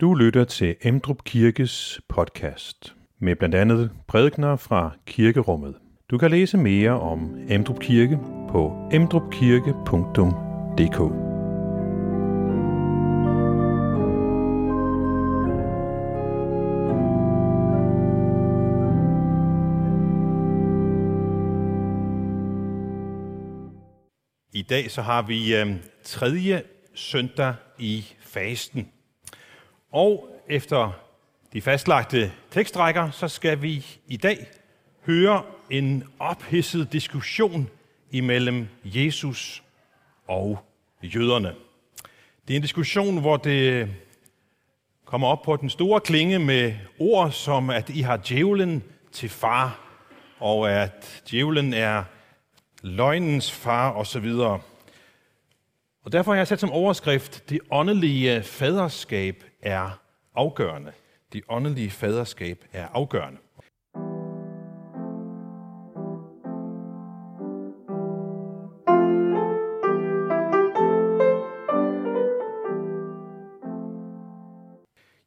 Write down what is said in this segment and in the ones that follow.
Du lytter til Emdrup Kirkes podcast med blandt andet prædikner fra kirkerummet. Du kan læse mere om Emdrup Kirke på emdrupkirke.dk. I dag så har vi øh, tredje søndag i fasten. Og efter de fastlagte tekstrækker, så skal vi i dag høre en ophidset diskussion imellem Jesus og jøderne. Det er en diskussion, hvor det kommer op på den store klinge med ord som, at I har djævlen til far, og at djævlen er løgnens far osv. Og derfor har jeg sat som overskrift, det åndelige faderskab er afgørende. De åndelige faderskab er afgørende.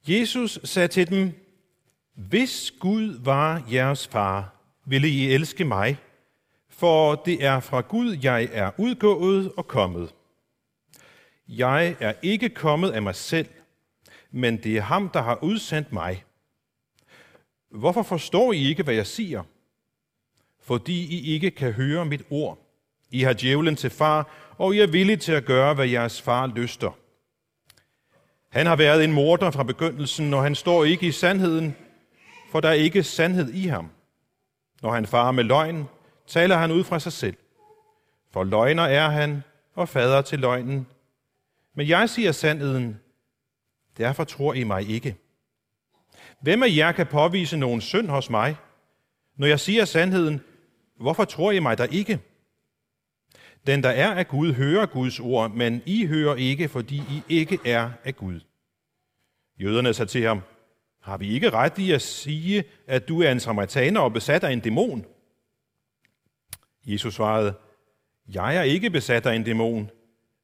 Jesus sagde til dem, Hvis Gud var jeres far, ville I elske mig, for det er fra Gud, jeg er udgået og kommet. Jeg er ikke kommet af mig selv, men det er ham, der har udsendt mig. Hvorfor forstår I ikke, hvad jeg siger? Fordi I ikke kan høre mit ord. I har djævlen til far, og I er villige til at gøre, hvad jeres far lyster. Han har været en morder fra begyndelsen, og han står ikke i sandheden, for der er ikke sandhed i ham. Når han farer med løgn, taler han ud fra sig selv. For løgner er han, og fader til løgnen. Men jeg siger sandheden, derfor tror I mig ikke. Hvem af jer kan påvise nogen synd hos mig? Når jeg siger sandheden, hvorfor tror I mig der ikke? Den, der er af Gud, hører Guds ord, men I hører ikke, fordi I ikke er af Gud. Jøderne sagde til ham, har vi ikke ret i at sige, at du er en samaritaner og besat af en dæmon? Jesus svarede, jeg er ikke besat af en dæmon.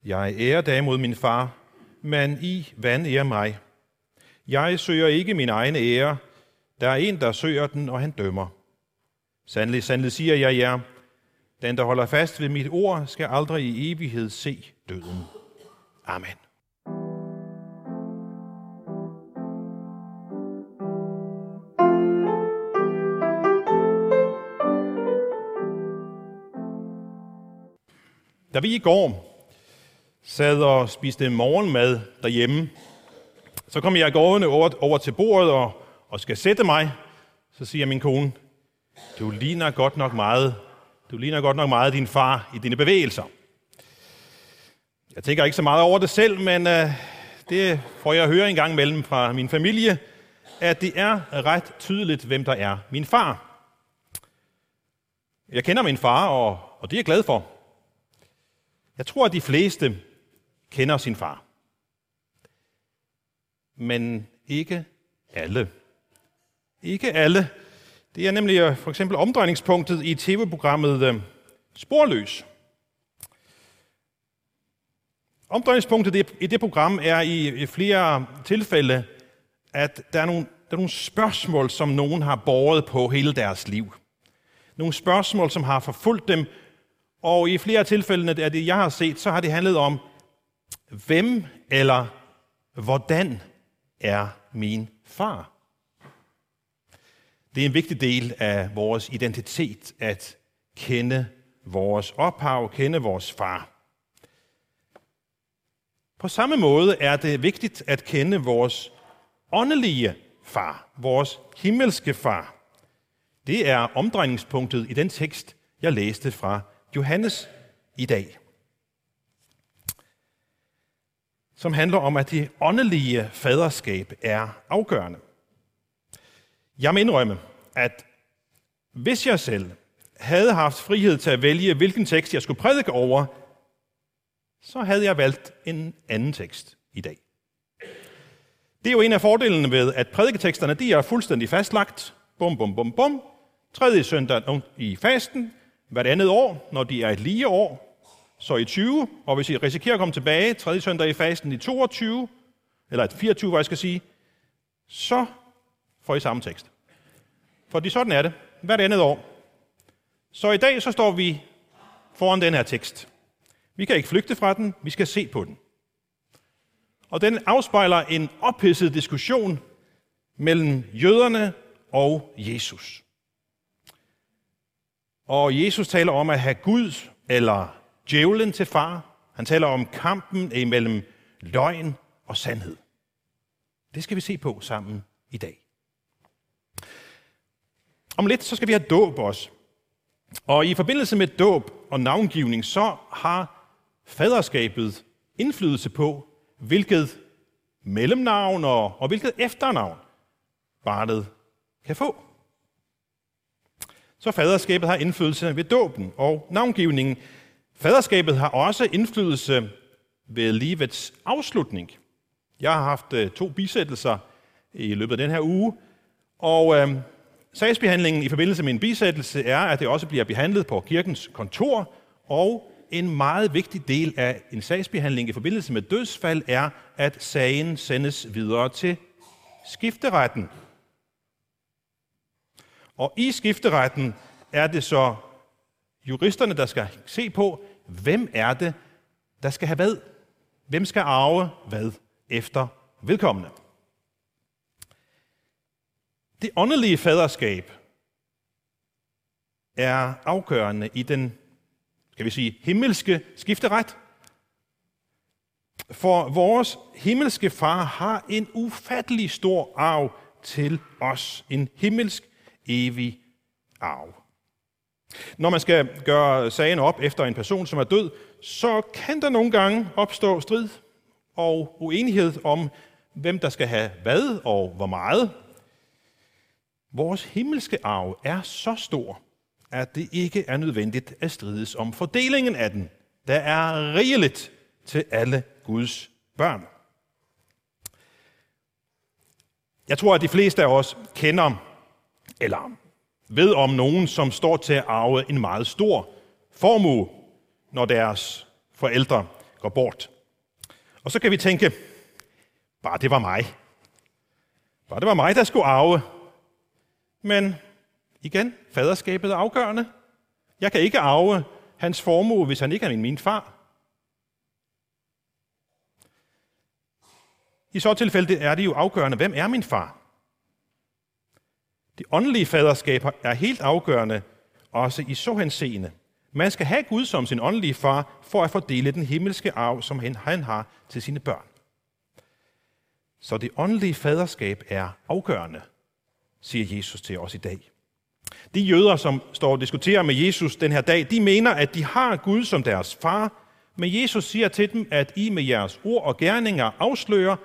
Jeg ærer derimod min far, men I vandærer mig. Jeg søger ikke min egen ære. Der er en, der søger den, og han dømmer. Sandelig, sandelig siger jeg jer, den, der holder fast ved mit ord, skal aldrig i evighed se døden. Amen. Da vi i går sad og spiste morgenmad derhjemme, så kom jeg gående over, over til bordet og, og skal sætte mig. Så siger min kone, du ligner godt nok meget, du ligner godt nok meget din far i dine bevægelser. Jeg tænker ikke så meget over det selv, men øh, det får jeg at høre en gang imellem fra min familie, at det er ret tydeligt, hvem der er min far. Jeg kender min far, og, og det er jeg glad for. Jeg tror, at de fleste kender sin far. Men ikke alle. Ikke alle. Det er nemlig øh, for eksempel omdrejningspunktet i tv-programmet øh, Sporløs. Omdrejningspunktet i det program er i flere tilfælde, at der er nogle, der er nogle spørgsmål, som nogen har båret på hele deres liv. Nogle spørgsmål, som har forfulgt dem, og i flere tilfælde af det, jeg har set, så har det handlet om, hvem eller hvordan er min far? Det er en vigtig del af vores identitet at kende vores ophav, kende vores far. På samme måde er det vigtigt at kende vores åndelige far, vores himmelske far. Det er omdrejningspunktet i den tekst, jeg læste fra Johannes i dag. Som handler om, at det åndelige faderskab er afgørende. Jeg må indrømme, at hvis jeg selv havde haft frihed til at vælge, hvilken tekst jeg skulle prædike over, så havde jeg valgt en anden tekst i dag. Det er jo en af fordelene ved, at prædiketeksterne de er fuldstændig fastlagt. Bum, bum, bum, bum. Tredje søndag i fasten, hvert andet år, når de er et lige år, så i 20, og hvis I risikerer at komme tilbage tredje søndag i fasten i 22, eller 24, hvad jeg skal sige, så får I samme tekst. Fordi sådan er det hvert andet år. Så i dag så står vi foran den her tekst. Vi kan ikke flygte fra den, vi skal se på den. Og den afspejler en ophidset diskussion mellem jøderne og Jesus. Og Jesus taler om at have Gud eller djævlen til far. Han taler om kampen imellem løgn og sandhed. Det skal vi se på sammen i dag. Om lidt så skal vi have dåb også. Og i forbindelse med dåb og navngivning, så har faderskabet indflydelse på, hvilket mellemnavn og, og hvilket efternavn barnet kan få. Så faderskabet har indflydelse ved dåben og navngivningen. Faderskabet har også indflydelse ved livets afslutning. Jeg har haft øh, to bisættelser i løbet af den her uge, og øh, sagsbehandlingen i forbindelse med en bisættelse er, at det også bliver behandlet på kirkens kontor, og en meget vigtig del af en sagsbehandling i forbindelse med dødsfald er, at sagen sendes videre til skifteretten. Og i skifteretten er det så juristerne, der skal se på, hvem er det, der skal have hvad? Hvem skal arve hvad efter vedkommende? Det åndelige faderskab er afgørende i den, skal vi sige, himmelske skifteret. For vores himmelske far har en ufattelig stor arv til os. En himmelsk evig arv. Når man skal gøre sagen op efter en person, som er død, så kan der nogle gange opstå strid og uenighed om, hvem der skal have hvad og hvor meget. Vores himmelske arv er så stor, at det ikke er nødvendigt at strides om fordelingen af den. Der er rigeligt til alle Guds børn. Jeg tror, at de fleste af os kender eller ved om nogen, som står til at arve en meget stor formue, når deres forældre går bort. Og så kan vi tænke, bare det var mig. Bare det var mig, der skulle arve. Men igen, faderskabet er afgørende. Jeg kan ikke arve hans formue, hvis han ikke er min, min far. I så tilfælde er det jo afgørende, hvem er min far? Det åndelige faderskab er helt afgørende, også i så henseende. Man skal have Gud som sin åndelige far, for at fordele den himmelske arv, som han har til sine børn. Så det åndelige faderskab er afgørende, siger Jesus til os i dag. De jøder, som står og diskuterer med Jesus den her dag, de mener, at de har Gud som deres far, men Jesus siger til dem, at I med jeres ord og gerninger afslører,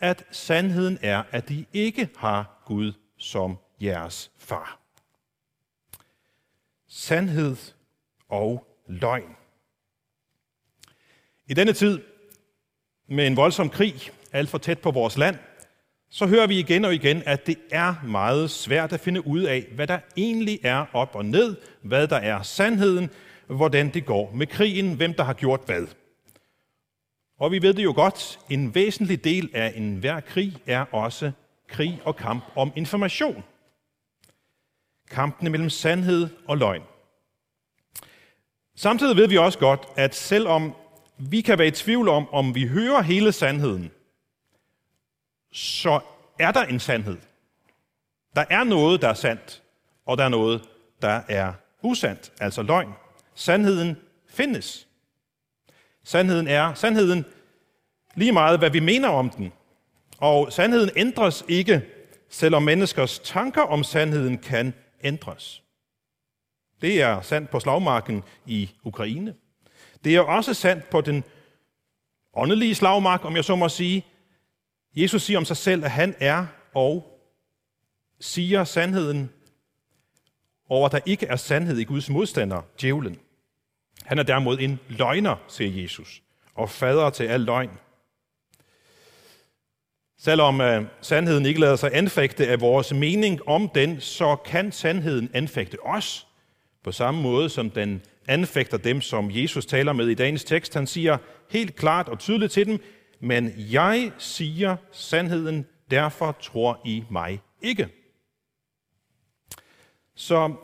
at sandheden er, at de ikke har Gud som jeres far. Sandhed og løgn. I denne tid med en voldsom krig alt for tæt på vores land, så hører vi igen og igen, at det er meget svært at finde ud af, hvad der egentlig er op og ned, hvad der er sandheden, hvordan det går med krigen, hvem der har gjort hvad. Og vi ved det jo godt, en væsentlig del af enhver krig er også krig og kamp om information. Kampen mellem sandhed og løgn. Samtidig ved vi også godt, at selvom vi kan være i tvivl om, om vi hører hele sandheden, så er der en sandhed. Der er noget, der er sandt, og der er noget, der er usandt, altså løgn. Sandheden findes. Sandheden er sandheden lige meget, hvad vi mener om den. Og sandheden ændres ikke, selvom menneskers tanker om sandheden kan ændres. Det er sandt på slagmarken i Ukraine. Det er også sandt på den åndelige slagmark, om jeg så må sige. Jesus siger om sig selv, at han er og siger sandheden, over, at der ikke er sandhed i Guds modstander, djævlen. Han er derimod en løgner, siger Jesus, og fader til al løgn. Selvom uh, sandheden ikke lader sig anfægte af vores mening om den, så kan sandheden anfægte os, på samme måde som den anfægter dem, som Jesus taler med i dagens tekst. Han siger helt klart og tydeligt til dem, men jeg siger sandheden, derfor tror I mig ikke. Så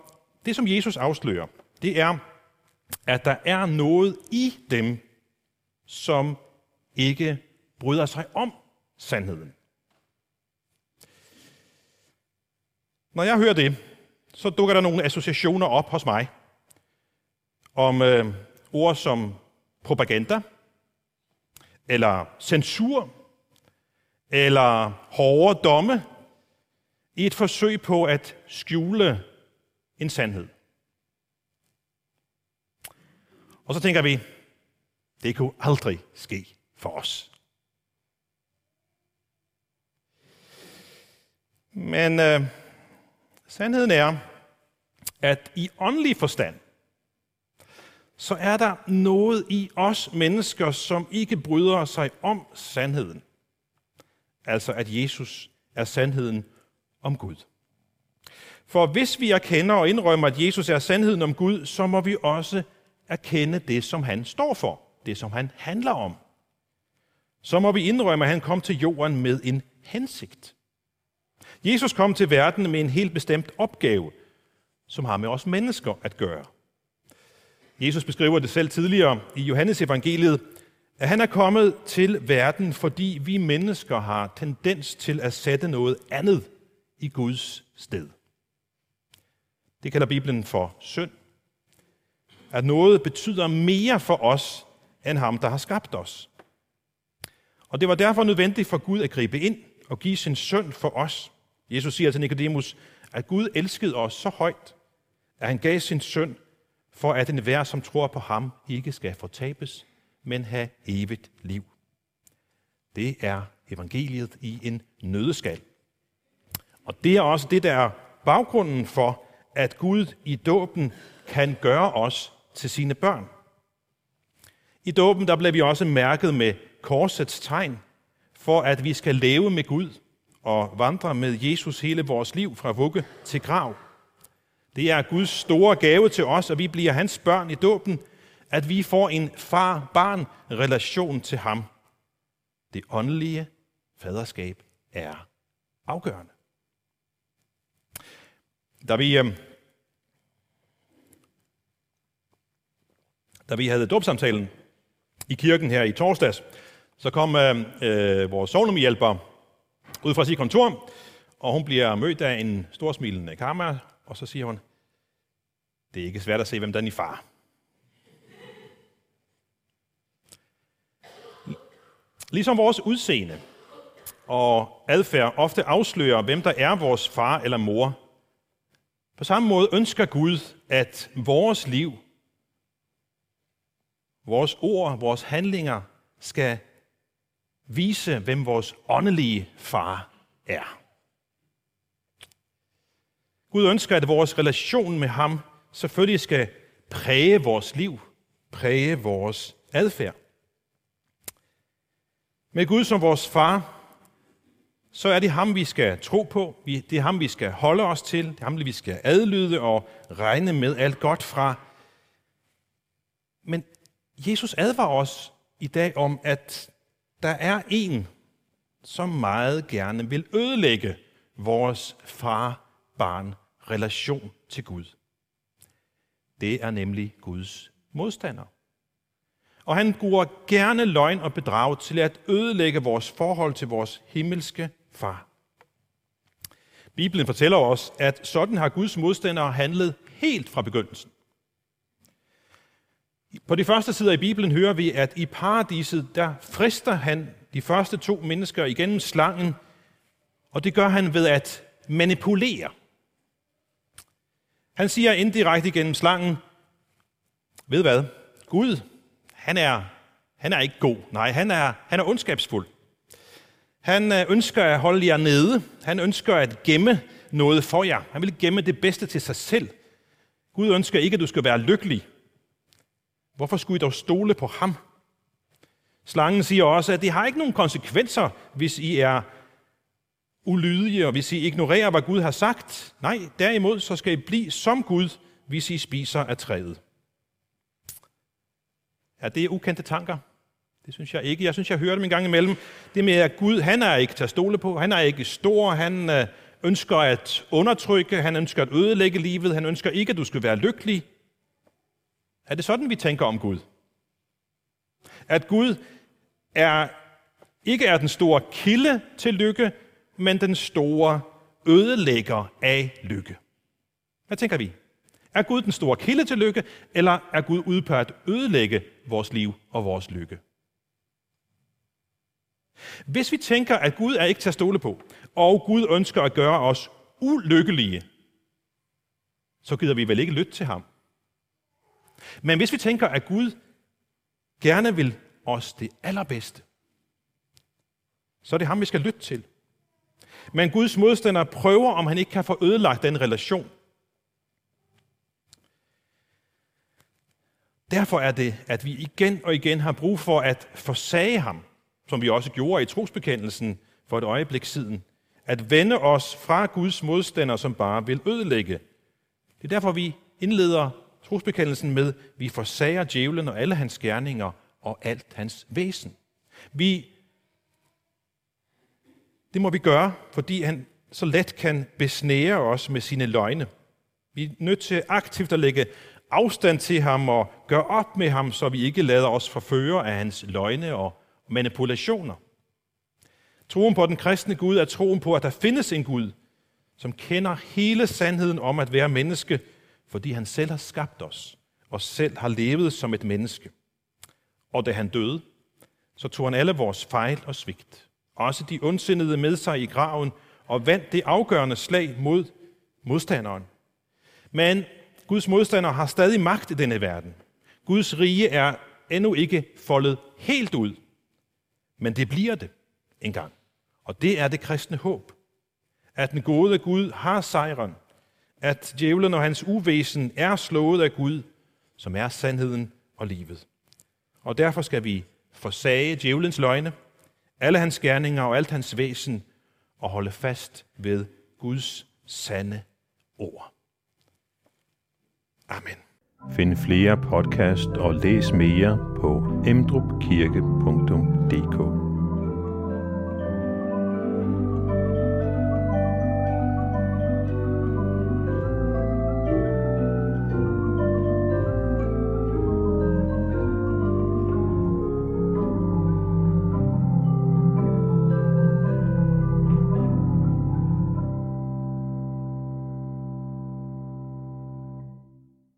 det, som Jesus afslører, det er, at der er noget i dem, som ikke bryder sig om sandheden. Når jeg hører det, så dukker der nogle associationer op hos mig om øh, ord som propaganda, eller censur, eller hårde domme, i et forsøg på at skjule en sandhed. Og så tænker vi, det kunne aldrig ske for os. Men øh, sandheden er, at i åndelig forstand, så er der noget i os mennesker, som ikke bryder sig om sandheden. Altså at Jesus er sandheden om Gud. For hvis vi erkender og indrømmer, at Jesus er sandheden om Gud, så må vi også erkende det, som han står for, det, som han handler om. Så må vi indrømme, at han kom til jorden med en hensigt. Jesus kom til verden med en helt bestemt opgave, som har med os mennesker at gøre. Jesus beskriver det selv tidligere i Johannes evangeliet, at han er kommet til verden, fordi vi mennesker har tendens til at sætte noget andet i Guds sted. Det kalder Bibelen for synd. At noget betyder mere for os, end ham, der har skabt os. Og det var derfor nødvendigt for Gud at gribe ind og give sin søn for os. Jesus siger til Nikodemus, at Gud elskede os så højt, at han gav sin søn, for at enhver, som tror på ham, ikke skal fortabes, men have evigt liv. Det er evangeliet i en nødeskal. Og det er også det, der er baggrunden for, at Gud i dåben kan gøre os til sine børn. I dåben der bliver vi også mærket med korsets tegn, for at vi skal leve med Gud og vandre med Jesus hele vores liv fra vugge til grav. Det er Guds store gave til os, at vi bliver hans børn i dåben, at vi får en far-barn-relation til ham. Det åndelige faderskab er afgørende. Da vi, øhm, da vi havde dåbsamtalen i kirken her i torsdags, så kom øhm, øh, vores sovnumhjælper ud fra sit kontor, og hun bliver mødt af en storsmilende karma, og så siger hun, det er ikke svært at se, hvem der er din far. Ligesom vores udseende og adfærd ofte afslører, hvem der er vores far eller mor, på samme måde ønsker Gud, at vores liv, vores ord, vores handlinger skal vise, hvem vores åndelige far er. Gud ønsker, at vores relation med ham selvfølgelig skal præge vores liv, præge vores adfærd. Med Gud som vores far, så er det ham, vi skal tro på. Det er ham, vi skal holde os til. Det er ham, vi skal adlyde og regne med alt godt fra. Men Jesus advarer os i dag om, at der er en, som meget gerne vil ødelægge vores far-barn-relation til Gud. Det er nemlig Guds modstander. Og han bruger gerne løgn og bedrag til at ødelægge vores forhold til vores himmelske far. Bibelen fortæller os, at sådan har Guds modstandere handlet helt fra begyndelsen. På de første sider i Bibelen hører vi, at i paradiset, der frister han de første to mennesker igennem slangen, og det gør han ved at manipulere. Han siger indirekte igennem slangen, ved hvad? Gud, han er, han er ikke god. Nej, han er, han er ondskabsfuld. Han øh, ønsker at holde jer nede. Han ønsker at gemme noget for jer. Han vil gemme det bedste til sig selv. Gud ønsker ikke, at du skal være lykkelig. Hvorfor skulle I dog stole på ham? Slangen siger også, at det har ikke nogen konsekvenser, hvis I er ulydige, og hvis I ignorerer, hvad Gud har sagt. Nej, derimod så skal I blive som Gud, hvis I spiser af træet. Ja, det ukendte tanker? Det synes jeg ikke. Jeg synes, jeg hører dem en gang imellem. Det med, at Gud, han er ikke til at stole på. Han er ikke stor. Han øh, ønsker at undertrykke. Han ønsker at ødelægge livet. Han ønsker ikke, at du skal være lykkelig. Er det sådan, vi tænker om Gud? At Gud er, ikke er den store kilde til lykke, men den store ødelægger af lykke. Hvad tænker vi? Er Gud den store kilde til lykke, eller er Gud ude på at ødelægge vores liv og vores lykke? Hvis vi tænker, at Gud er ikke til at stole på, og Gud ønsker at gøre os ulykkelige, så gider vi vel ikke lytte til ham. Men hvis vi tænker, at Gud gerne vil os det allerbedste, så er det ham, vi skal lytte til. Men Guds modstander prøver, om han ikke kan få ødelagt den relation. Derfor er det, at vi igen og igen har brug for at forsage ham, som vi også gjorde i trosbekendelsen for et øjeblik siden. At vende os fra Guds modstander, som bare vil ødelægge. Det er derfor, vi indleder trosbekendelsen med, vi forsager djævlen og alle hans gerninger og alt hans væsen. Vi, det må vi gøre, fordi han så let kan besnære os med sine løgne. Vi er nødt til aktivt at lægge afstand til ham og gøre op med ham, så vi ikke lader os forføre af hans løgne og manipulationer. Troen på den kristne Gud er troen på, at der findes en Gud, som kender hele sandheden om at være menneske, fordi han selv har skabt os og selv har levet som et menneske. Og da han døde, så tog han alle vores fejl og svigt, også de ondsindede med sig i graven, og vandt det afgørende slag mod modstanderen. Men Guds modstander har stadig magt i denne verden. Guds rige er endnu ikke foldet helt ud, men det bliver det engang. Og det er det kristne håb. At den gode Gud har sejren. At djævlen og hans uvæsen er slået af Gud, som er sandheden og livet. Og derfor skal vi forsage djævelens løgne, alle hans gerninger og alt hans væsen, og holde fast ved Guds sande ord. Amen. Find flere podcast og læs mere på emdrupkirke.dk